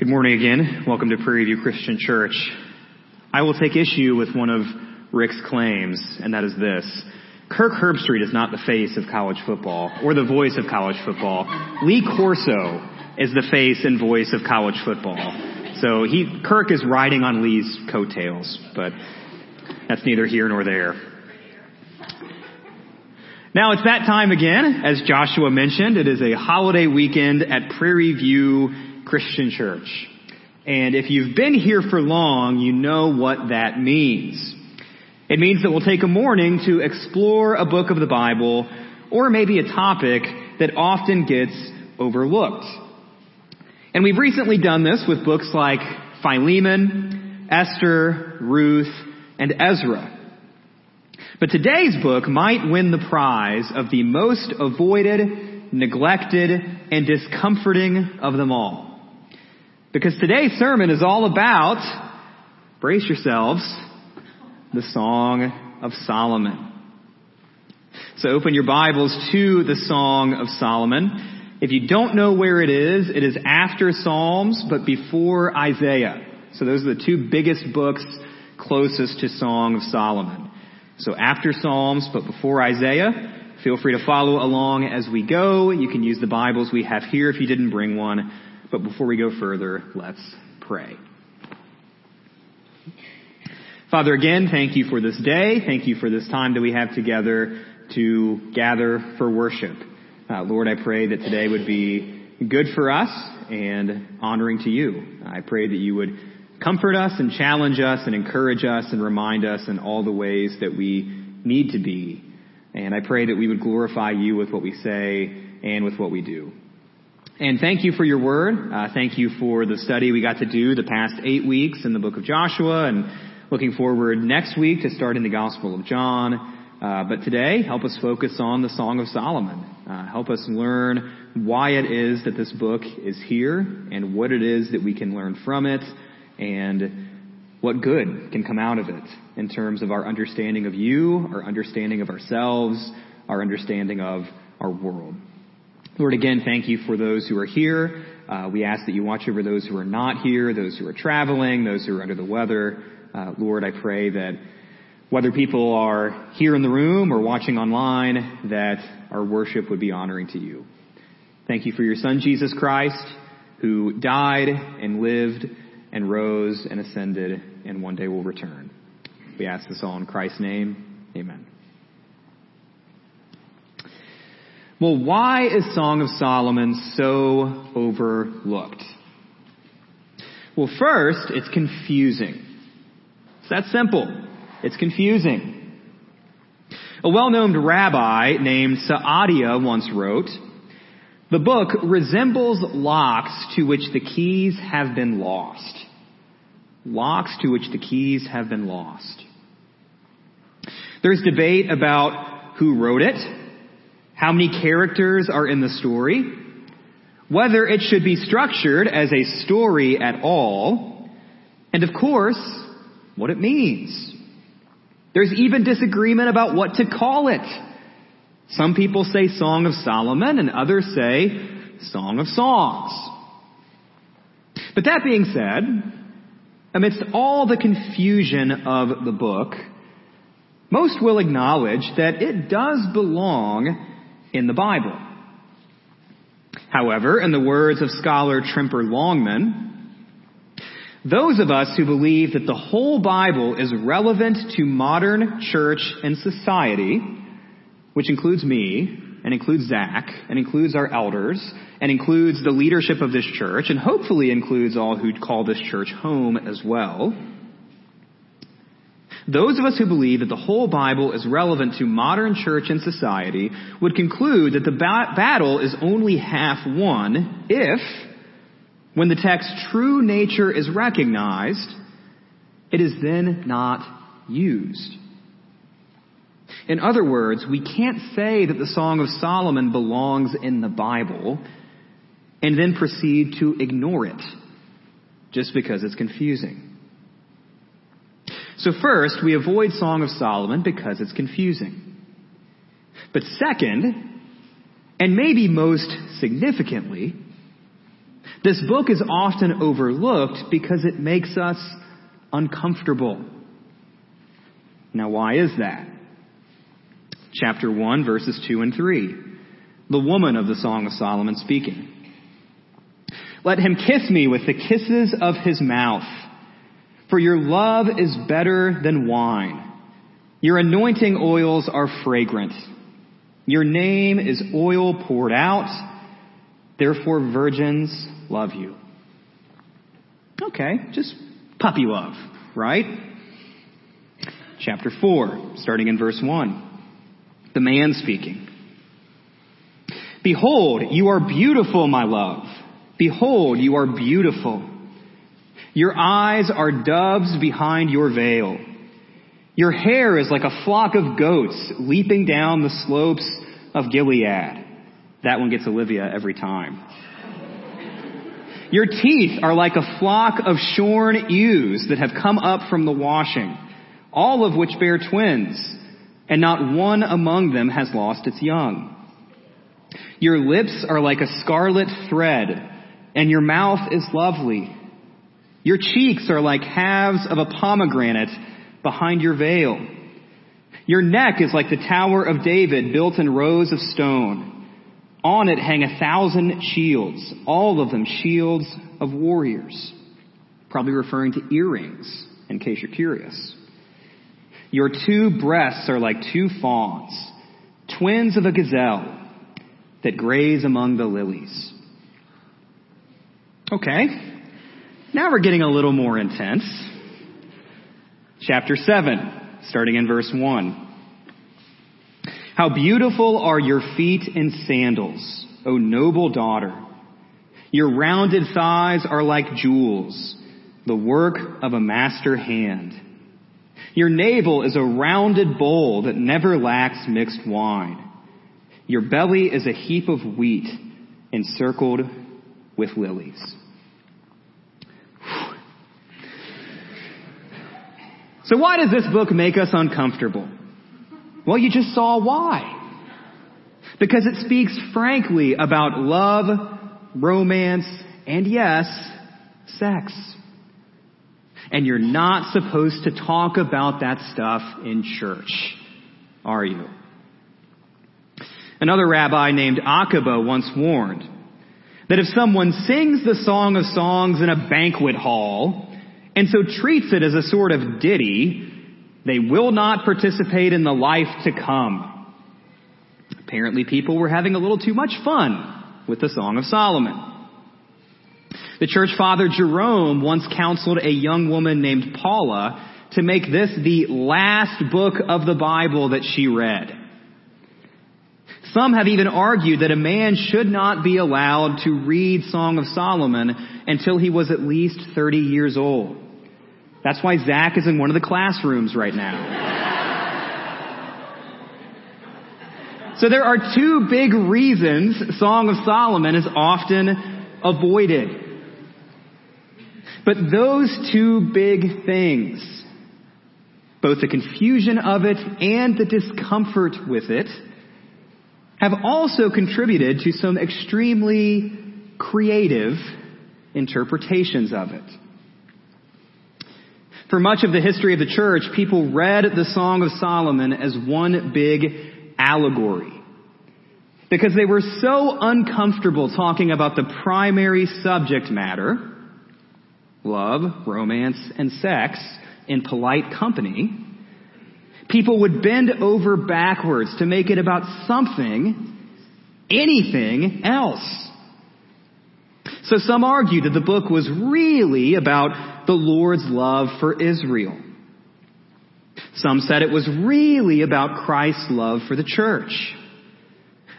Good morning again. Welcome to Prairie View Christian Church. I will take issue with one of Rick's claims, and that is this. Kirk Herbstreit is not the face of college football or the voice of college football. Lee Corso is the face and voice of college football. So he, Kirk is riding on Lee's coattails, but that's neither here nor there. Now it's that time again, as Joshua mentioned. It is a holiday weekend at Prairie View Christian Church. And if you've been here for long, you know what that means. It means that we'll take a morning to explore a book of the Bible or maybe a topic that often gets overlooked. And we've recently done this with books like Philemon, Esther, Ruth, and Ezra. But today's book might win the prize of the most avoided, neglected, and discomforting of them all. Because today's sermon is all about, brace yourselves, the Song of Solomon. So open your Bibles to the Song of Solomon. If you don't know where it is, it is after Psalms, but before Isaiah. So those are the two biggest books closest to Song of Solomon. So after Psalms, but before Isaiah, feel free to follow along as we go. You can use the Bibles we have here if you didn't bring one. But before we go further, let's pray. Father, again, thank you for this day. Thank you for this time that we have together to gather for worship. Uh, Lord, I pray that today would be good for us and honoring to you. I pray that you would comfort us and challenge us and encourage us and remind us in all the ways that we need to be. And I pray that we would glorify you with what we say and with what we do. And thank you for your word. Uh, thank you for the study we got to do the past eight weeks in the book of Joshua and looking forward next week to starting the Gospel of John. Uh, but today, help us focus on the Song of Solomon. Uh, help us learn why it is that this book is here and what it is that we can learn from it and what good can come out of it in terms of our understanding of you, our understanding of ourselves, our understanding of our world. Lord, again, thank you for those who are here. Uh, we ask that you watch over those who are not here, those who are traveling, those who are under the weather. Uh, Lord, I pray that whether people are here in the room or watching online, that our worship would be honoring to you. Thank you for your Son, Jesus Christ, who died and lived and rose and ascended and one day will return. We ask this all in Christ's name. Amen. Well, why is Song of Solomon so overlooked? Well, first, it's confusing. It's that simple. It's confusing. A well-known rabbi named Saadia once wrote, the book resembles locks to which the keys have been lost. Locks to which the keys have been lost. There's debate about who wrote it, how many characters are in the story, whether it should be structured as a story at all, and of course, what it means. There's even disagreement about what to call it. Some people say Song of Solomon and others say Song of Songs. But that being said, amidst all the confusion of the book, most will acknowledge that it does belong in the Bible. However, in the words of scholar Tremper Longman, those of us who believe that the whole Bible is relevant to modern church and society, which includes me, and includes Zach, and includes our elders, and includes the leadership of this church, and hopefully includes all who call this church home as well, those of us who believe that the whole Bible is relevant to modern church and society would conclude that the ba- battle is only half won if, when the text's true nature is recognized, it is then not used. In other words, we can't say that the Song of Solomon belongs in the Bible and then proceed to ignore it just because it's confusing. So first, we avoid Song of Solomon because it's confusing. But second, and maybe most significantly, This book is often overlooked because it makes us uncomfortable. Now, why is that? Chapter 1, verses 2 and 3. The woman of the Song of Solomon speaking. Let him kiss me with the kisses of his mouth, for your love is better than wine. Your anointing oils are fragrant. Your name is oil poured out. Therefore virgins love you. Okay, just puppy love, right? Chapter 4, starting in verse 1. The man speaking. Behold, you are beautiful, my love. Behold, you are beautiful. Your eyes are doves behind your veil. Your hair is like a flock of goats leaping down the slopes of Gilead. That one gets Olivia every time. Your teeth are like a flock of shorn ewes that have come up from the washing, all of which bear twins, and not one among them has lost its young. Your lips are like a scarlet thread, and your mouth is lovely. Your cheeks are like halves of a pomegranate behind your veil. Your neck is like the Tower of David built in rows of stone. On it hang a thousand shields, all of them shields of warriors. Probably referring to earrings, in case you're curious. Your two breasts are like two fawns, twins of a gazelle that graze among the lilies. Okay, now we're getting a little more intense. Chapter 7, starting in verse 1. How beautiful are your feet in sandals, O noble daughter. Your rounded thighs are like jewels, the work of a master hand. Your navel is a rounded bowl that never lacks mixed wine. Your belly is a heap of wheat encircled with lilies. So why does this book make us uncomfortable? Well, you just saw why. Because it speaks frankly about love, romance, and yes, sex. And you're not supposed to talk about that stuff in church, are you? Another rabbi named Akiba once warned that if someone sings the Song of Songs in a banquet hall and so treats it as a sort of ditty, they will not participate in the life to come. Apparently people were having a little too much fun with the Song of Solomon. The church father Jerome once counseled a young woman named Paula to make this the last book of the Bible that she read. Some have even argued that a man should not be allowed to read Song of Solomon until he was at least 30 years old. That's why Zach is in one of the classrooms right now. so there are two big reasons Song of Solomon is often avoided. But those two big things, both the confusion of it and the discomfort with it, have also contributed to some extremely creative interpretations of it. For much of the history of the church, people read the Song of Solomon as one big allegory. Because they were so uncomfortable talking about the primary subject matter, love, romance, and sex, in polite company, people would bend over backwards to make it about something, anything else. So some argued that the book was really about the Lord's love for Israel. Some said it was really about Christ's love for the church.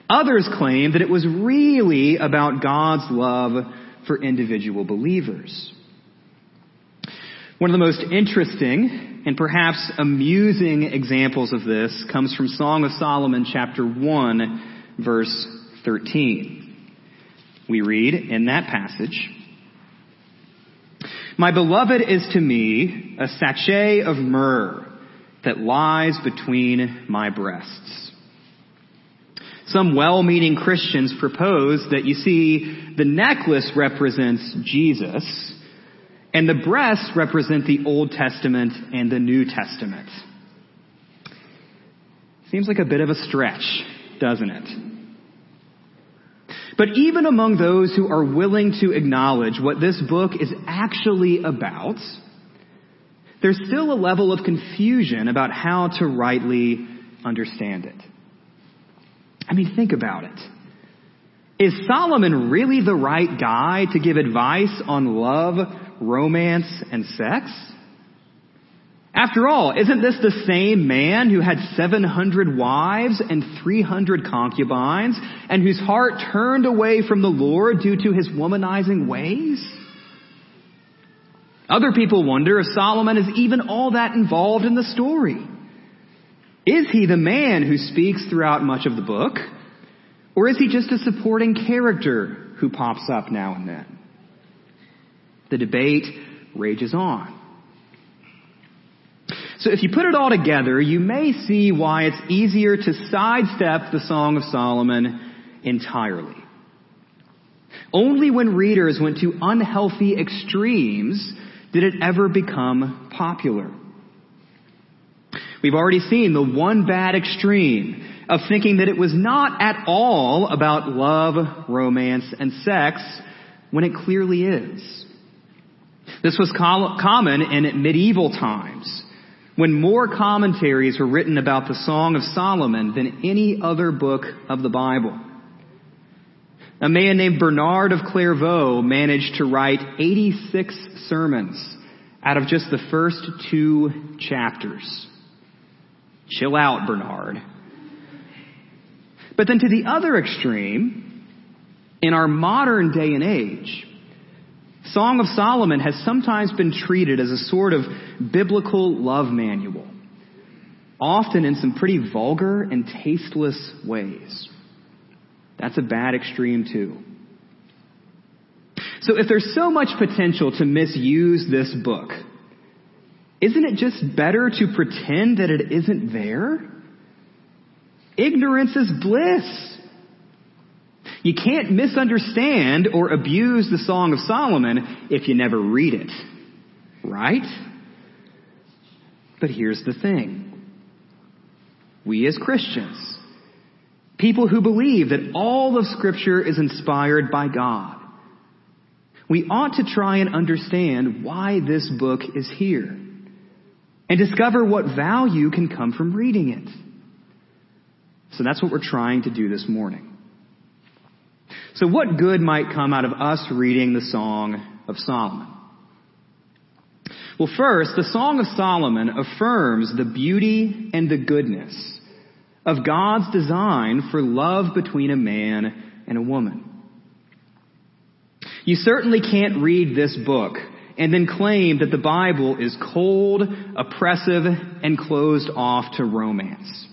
Others claimed that it was really about God's love for individual believers. One of the most interesting and perhaps amusing examples of this comes from Song of Solomon chapter 1 verse 13 we read in that passage, My beloved is to me a sachet of myrrh that lies between my breasts. Some well-meaning Christians propose that you see the necklace represents Jesus and the breasts represent the Old Testament and the New Testament. Seems like a bit of a stretch, doesn't it? But even among those who are willing to acknowledge what this book is actually about, there's still a level of confusion about how to rightly understand it. I mean, think about it. Is Solomon really the right guy to give advice on love, romance, and sex? After all, isn't this the same man who had 700 wives and 300 concubines and whose heart turned away from the Lord due to his womanizing ways? Other people wonder if Solomon is even all that involved in the story. Is he the man who speaks throughout much of the book? Or is he just a supporting character who pops up now and then? The debate rages on. So if you put it all together, you may see why it's easier to sidestep the Song of Solomon entirely. Only when readers went to unhealthy extremes did it ever become popular. We've already seen the one bad extreme of thinking that it was not at all about love, romance, and sex when it clearly is. This was common in medieval times when more commentaries were written about the Song of Solomon than any other book of the Bible. A man named Bernard of Clairvaux managed to write 86 sermons out of just the first two chapters. Chill out, Bernard. But then to the other extreme, in our modern day and age, Song of Solomon has sometimes been treated as a sort of biblical love manual, often in some pretty vulgar and tasteless ways. That's a bad extreme too. So if there's so much potential to misuse this book, isn't it just better to pretend that it isn't there? Ignorance is bliss. You can't misunderstand or abuse the Song of Solomon if you never read it. Right? But here's the thing. We as Christians, people who believe that all of scripture is inspired by God, we ought to try and understand why this book is here and discover what value can come from reading it. So that's what we're trying to do this morning. So what good might come out of us reading the Song of Solomon? Well, first, the Song of Solomon affirms the beauty and the goodness of God's design for love between a man and a woman. You certainly can't read this book and then claim that the Bible is cold, oppressive, and closed off to romance.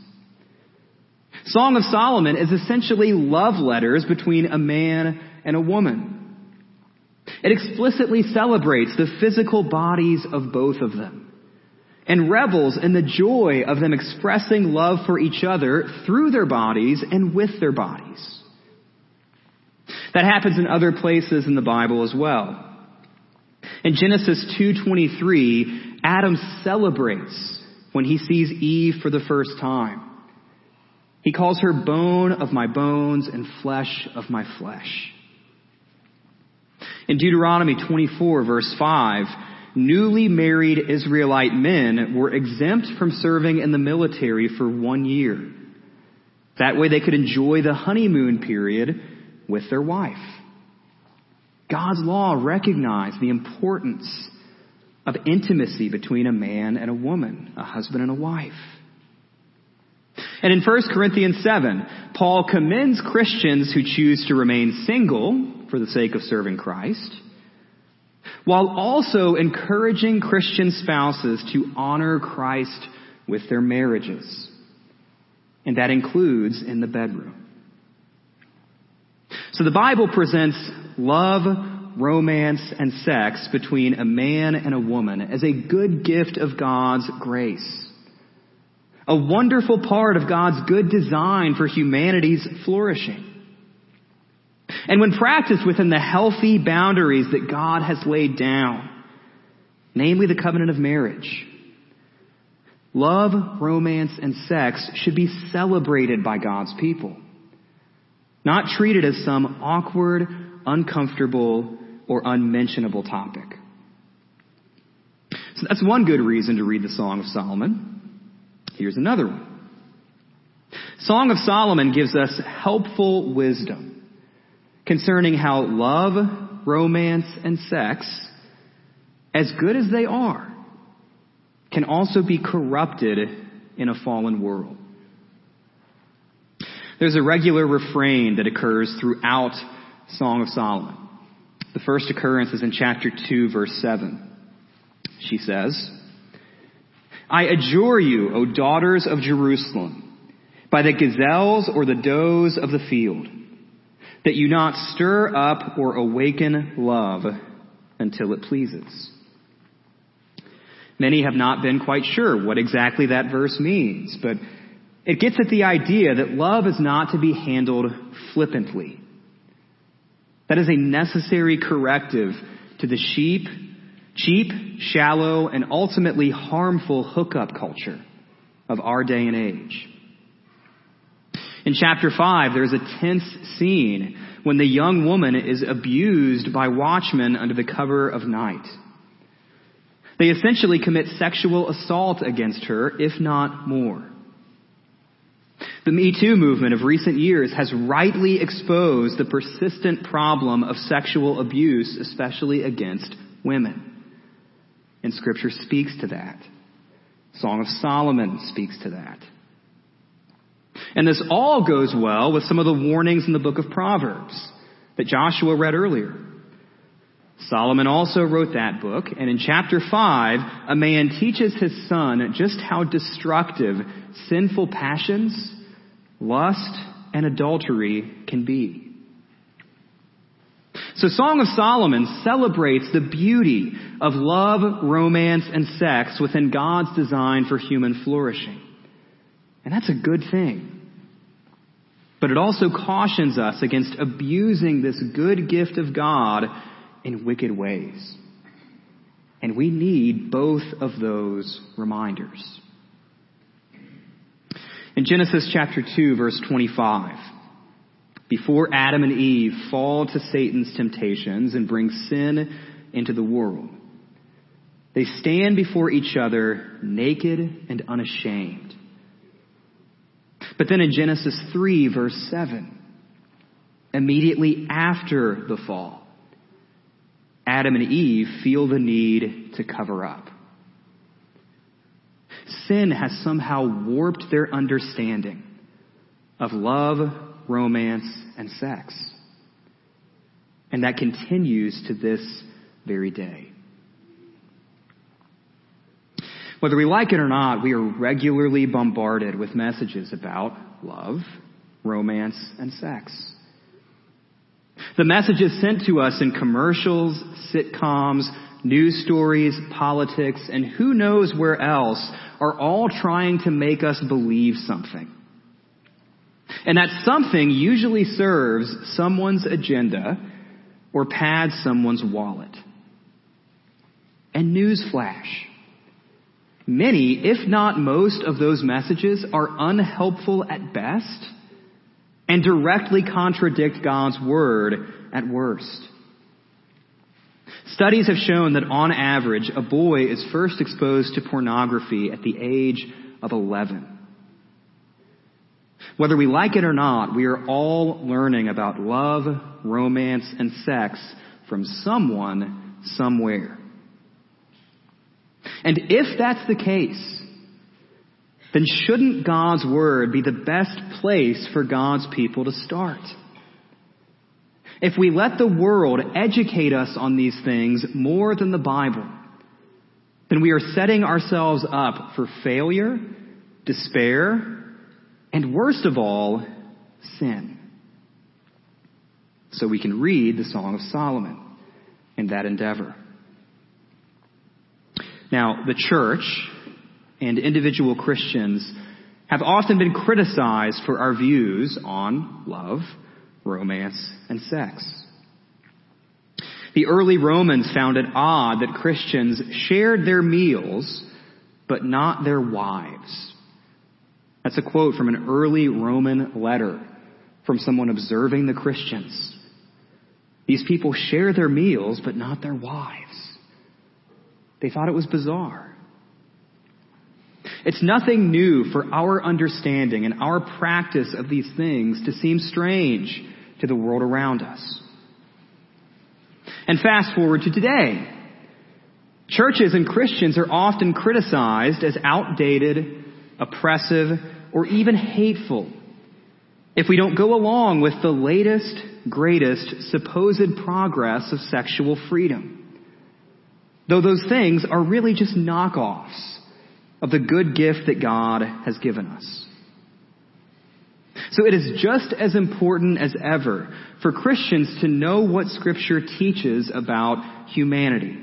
Song of Solomon is essentially love letters between a man and a woman. It explicitly celebrates the physical bodies of both of them and revels in the joy of them expressing love for each other through their bodies and with their bodies. That happens in other places in the Bible as well. In Genesis 2:23, Adam celebrates when he sees Eve for the first time. He calls her bone of my bones and flesh of my flesh. In Deuteronomy 24 verse 5, newly married Israelite men were exempt from serving in the military for one year. That way they could enjoy the honeymoon period with their wife. God's law recognized the importance of intimacy between a man and a woman, a husband and a wife. And in 1 Corinthians 7, Paul commends Christians who choose to remain single for the sake of serving Christ, while also encouraging Christian spouses to honor Christ with their marriages. And that includes in the bedroom. So the Bible presents love, romance, and sex between a man and a woman as a good gift of God's grace a wonderful part of God's good design for humanity's flourishing. And when practiced within the healthy boundaries that God has laid down, namely the covenant of marriage, love, romance, and sex should be celebrated by God's people, not treated as some awkward, uncomfortable, or unmentionable topic. So that's one good reason to read the Song of Solomon. Here's another one. Song of Solomon gives us helpful wisdom concerning how love, romance, and sex, as good as they are, can also be corrupted in a fallen world. There's a regular refrain that occurs throughout Song of Solomon. The first occurrence is in chapter 2, verse 7. She says, I adjure you, O daughters of Jerusalem, by the gazelles or the does of the field, that you not stir up or awaken love until it pleases. Many have not been quite sure what exactly that verse means, but it gets at the idea that love is not to be handled flippantly. That is a necessary corrective to the sheep cheap, shallow, and ultimately harmful hookup culture of our day and age. In chapter 5, there's a tense scene when the young woman is abused by watchmen under the cover of night. They essentially commit sexual assault against her, if not more. The Me Too movement of recent years has rightly exposed the persistent problem of sexual abuse, especially against women. Scripture speaks to that. Song of Solomon speaks to that. And this all goes well with some of the warnings in the book of Proverbs that Joshua read earlier. Solomon also wrote that book, and in chapter 5, a man teaches his son just how destructive sinful passions, lust, and adultery can be. So Song of Solomon celebrates the beauty of love, romance, and sex within God's design for human flourishing. And that's a good thing. But it also cautions us against abusing this good gift of God in wicked ways. And we need both of those reminders. In Genesis chapter 2 verse 25, before Adam and Eve fall to Satan's temptations and bring sin into the world. They stand before each other naked and unashamed. But then in Genesis 3 verse 7, immediately after the fall, Adam and Eve feel the need to cover up. Sin has somehow warped their understanding of love, romance, and sex. And that continues to this very day. Whether we like it or not, we are regularly bombarded with messages about love, romance, and sex. The messages sent to us in commercials, sitcoms, news stories, politics, and who knows where else are all trying to make us believe something. And that something usually serves someone's agenda or pads someone's wallet. And newsflash. Many, if not most of those messages are unhelpful at best and directly contradict God's word at worst. Studies have shown that on average, a boy is first exposed to pornography at the age of 11. Whether we like it or not, we are all learning about love, romance, and sex from someone, somewhere. And if that's the case, then shouldn't God's Word be the best place for God's people to start? If we let the world educate us on these things more than the Bible, then we are setting ourselves up for failure, despair, and worst of all, sin. So we can read the Song of Solomon in that endeavor. Now, the church and individual Christians have often been criticized for our views on love, romance, and sex. The early Romans found it odd that Christians shared their meals, but not their wives. That's a quote from an early Roman letter from someone observing the Christians. These people share their meals, but not their wives. They thought it was bizarre. It's nothing new for our understanding and our practice of these things to seem strange to the world around us. And fast forward to today. Churches and Christians are often criticized as outdated, oppressive, or even hateful if we don't go along with the latest, greatest supposed progress of sexual freedom. Though those things are really just knockoffs of the good gift that God has given us. So it is just as important as ever for Christians to know what Scripture teaches about humanity.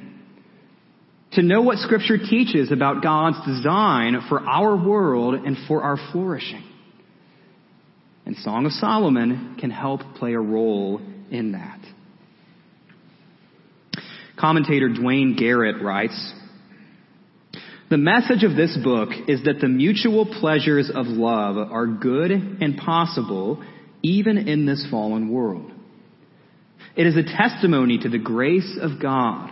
To know what Scripture teaches about God's design for our world and for our flourishing. And Song of Solomon can help play a role in that. Commentator Duane Garrett writes, the message of this book is that the mutual pleasures of love are good and possible even in this fallen world. It is a testimony to the grace of God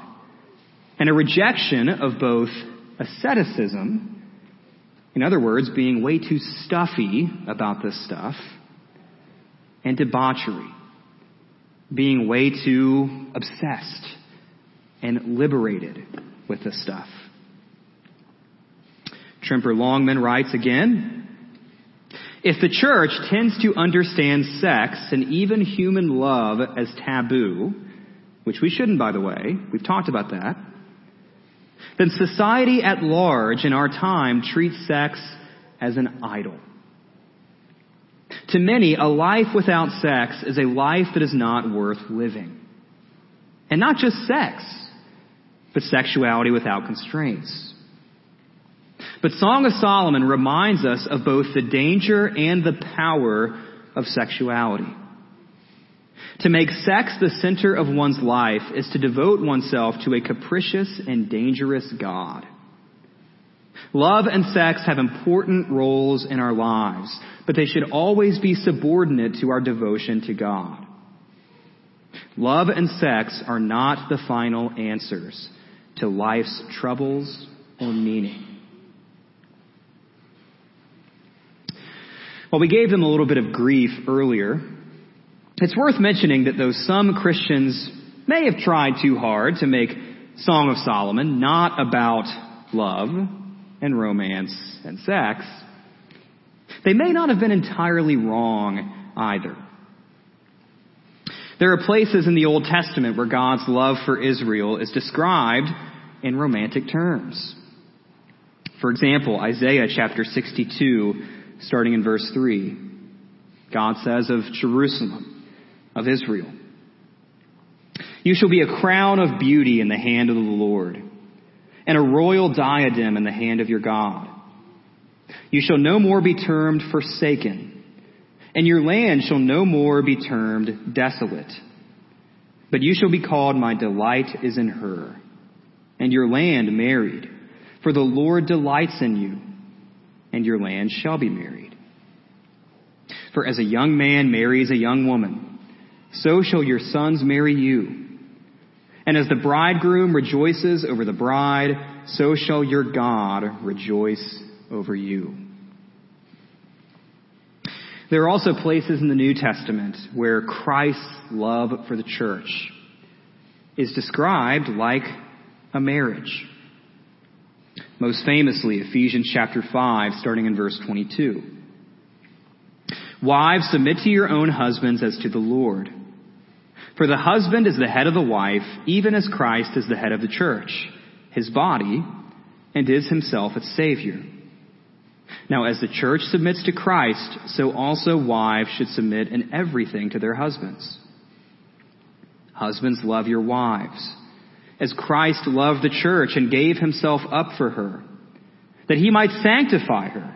and a rejection of both asceticism, in other words, being way too stuffy about this stuff, and debauchery, being way too obsessed and liberated with this stuff. Tremper Longman writes again, if the church tends to understand sex and even human love as taboo, which we shouldn't by the way, we've talked about that, then society at large in our time treats sex as an idol. To many, a life without sex is a life that is not worth living. And not just sex, but sexuality without constraints. But Song of Solomon reminds us of both the danger and the power of sexuality. To make sex the center of one's life is to devote oneself to a capricious and dangerous God. Love and sex have important roles in our lives, but they should always be subordinate to our devotion to God. Love and sex are not the final answers to life's troubles or meaning. Well, we gave them a little bit of grief earlier, it's worth mentioning that though some Christians may have tried too hard to make Song of Solomon not about love and romance and sex, they may not have been entirely wrong either. There are places in the Old Testament where God's love for Israel is described in romantic terms. For example, Isaiah chapter 62 starting in verse 3. God says of Jerusalem, of Israel, You shall be a crown of beauty in the hand of the Lord, and a royal diadem in the hand of your God. You shall no more be termed forsaken, and your land shall no more be termed desolate. But you shall be called, My delight is in her, and your land married, for the Lord delights in you and your land shall be married. For as a young man marries a young woman, so shall your sons marry you. And as the bridegroom rejoices over the bride, so shall your God rejoice over you. There are also places in the New Testament where Christ's love for the church is described like a marriage. Most famously, Ephesians chapter 5, starting in verse 22. Wives, submit to your own husbands as to the Lord. For the husband is the head of the wife, even as Christ is the head of the church, his body, and is himself its Savior. Now, as the church submits to Christ, so also wives should submit in everything to their husbands. Husbands, love your wives as Christ loved the church and gave himself up for her, that he might sanctify her,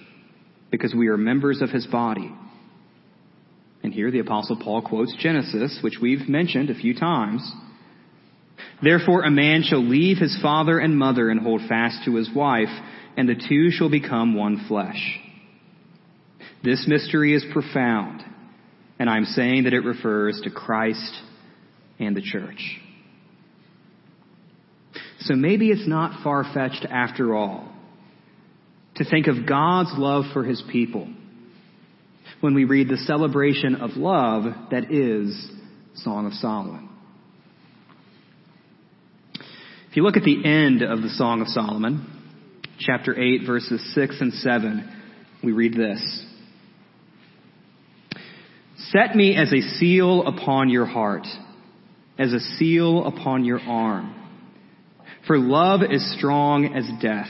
because we are members of his body. And here the apostle Paul quotes Genesis, which we've mentioned a few times. Therefore a man shall leave his father and mother and hold fast to his wife, and the two shall become one flesh. This mystery is profound, and I'm saying that it refers to Christ and the church. So maybe it's not far-fetched after all to think of God's love for his people when we read the celebration of love that is Song of Solomon. If you look at the end of the Song of Solomon, chapter 8, verses 6 and 7, we read this. Set me as a seal upon your heart, as a seal upon your arm. For love is strong as death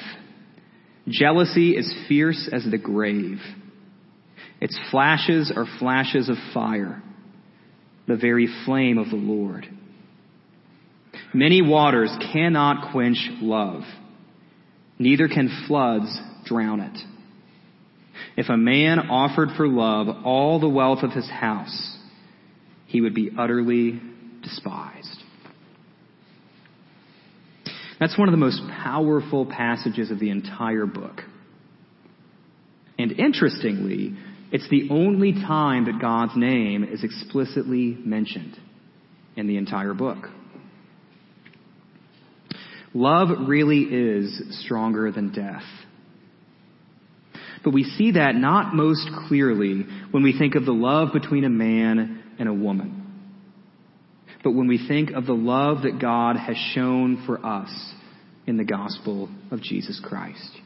Jealousy is fierce as the grave. Its flashes are flashes of fire, the very flame of the Lord. Many waters cannot quench love, neither can floods drown it. If a man offered for love all the wealth of his house, he would be utterly despised. That's one of the most powerful passages of the entire book. And interestingly, it's the only time that God's name is explicitly mentioned in the entire book. Love really is stronger than death. But we see that not most clearly when we think of the love between a man and a woman but when we think of the love that God has shown for us in the gospel of Jesus Christ.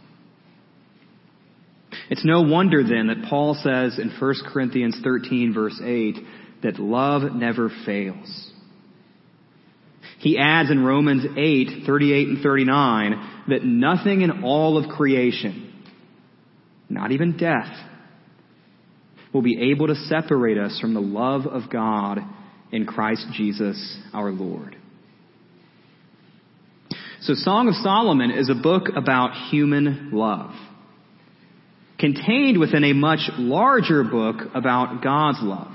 It's no wonder then that Paul says in 1 Corinthians 13 verse 8 that love never fails. He adds in Romans 8, 38 and 39 that nothing in all of creation, not even death, will be able to separate us from the love of God in Christ Jesus our Lord. So Song of Solomon is a book about human love, contained within a much larger book about God's love,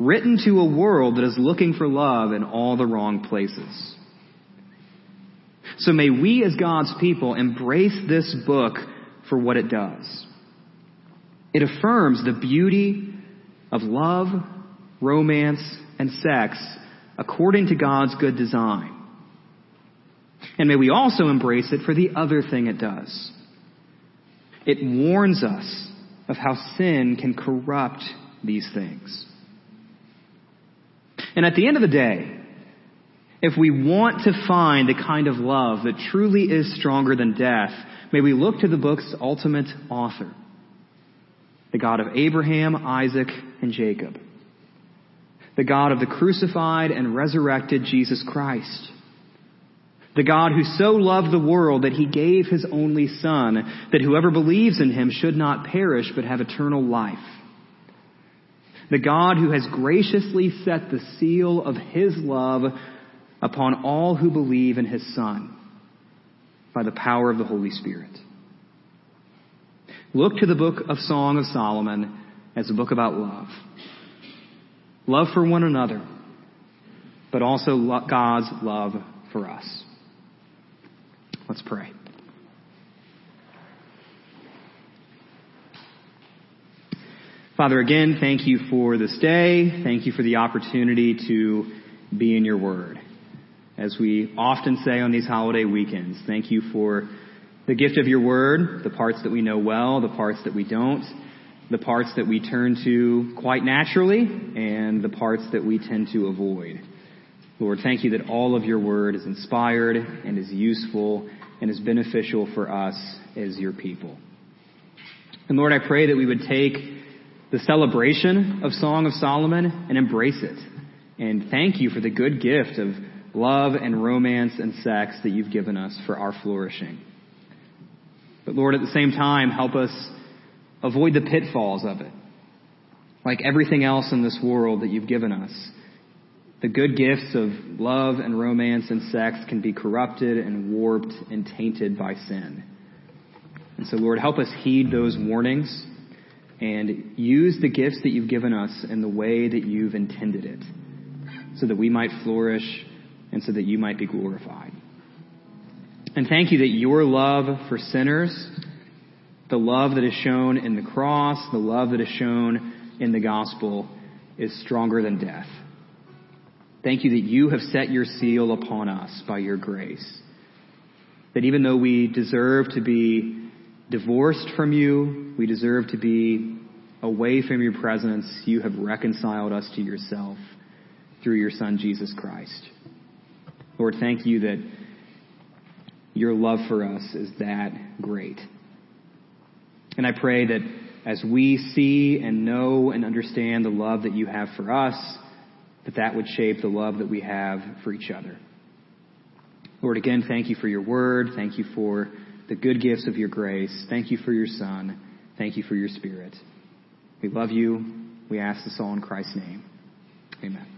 written to a world that is looking for love in all the wrong places. So may we as God's people embrace this book for what it does. It affirms the beauty of love romance, and sex according to God's good design. And may we also embrace it for the other thing it does. It warns us of how sin can corrupt these things. And at the end of the day, if we want to find the kind of love that truly is stronger than death, may we look to the book's ultimate author, the God of Abraham, Isaac, and Jacob the God of the crucified and resurrected Jesus Christ. The God who so loved the world that he gave his only Son, that whoever believes in him should not perish but have eternal life. The God who has graciously set the seal of his love upon all who believe in his Son by the power of the Holy Spirit. Look to the book of Song of Solomon as a book about love love for one another, but also God's love for us. Let's pray. Father, again, thank you for this day. Thank you for the opportunity to be in your word. As we often say on these holiday weekends, thank you for the gift of your word, the parts that we know well, the parts that we don't the parts that we turn to quite naturally and the parts that we tend to avoid. Lord, thank you that all of your word is inspired and is useful and is beneficial for us as your people. And Lord, I pray that we would take the celebration of Song of Solomon and embrace it. And thank you for the good gift of love and romance and sex that you've given us for our flourishing. But Lord, at the same time, help us avoid the pitfalls of it. Like everything else in this world that you've given us, the good gifts of love and romance and sex can be corrupted and warped and tainted by sin. And so, Lord, help us heed those warnings and use the gifts that you've given us in the way that you've intended it so that we might flourish and so that you might be glorified. And thank you that your love for sinners, the love that is shown in the cross, the love that is shown in the gospel, is stronger than death. Thank you that you have set your seal upon us by your grace. That even though we deserve to be divorced from you, we deserve to be away from your presence, you have reconciled us to yourself through your Son, Jesus Christ. Lord, thank you that your love for us is that great. And I pray that as we see and know and understand the love that you have for us, that that would shape the love that we have for each other. Lord, again, thank you for your word. Thank you for the good gifts of your grace. Thank you for your Son. Thank you for your Spirit. We love you. We ask this all in Christ's name. Amen.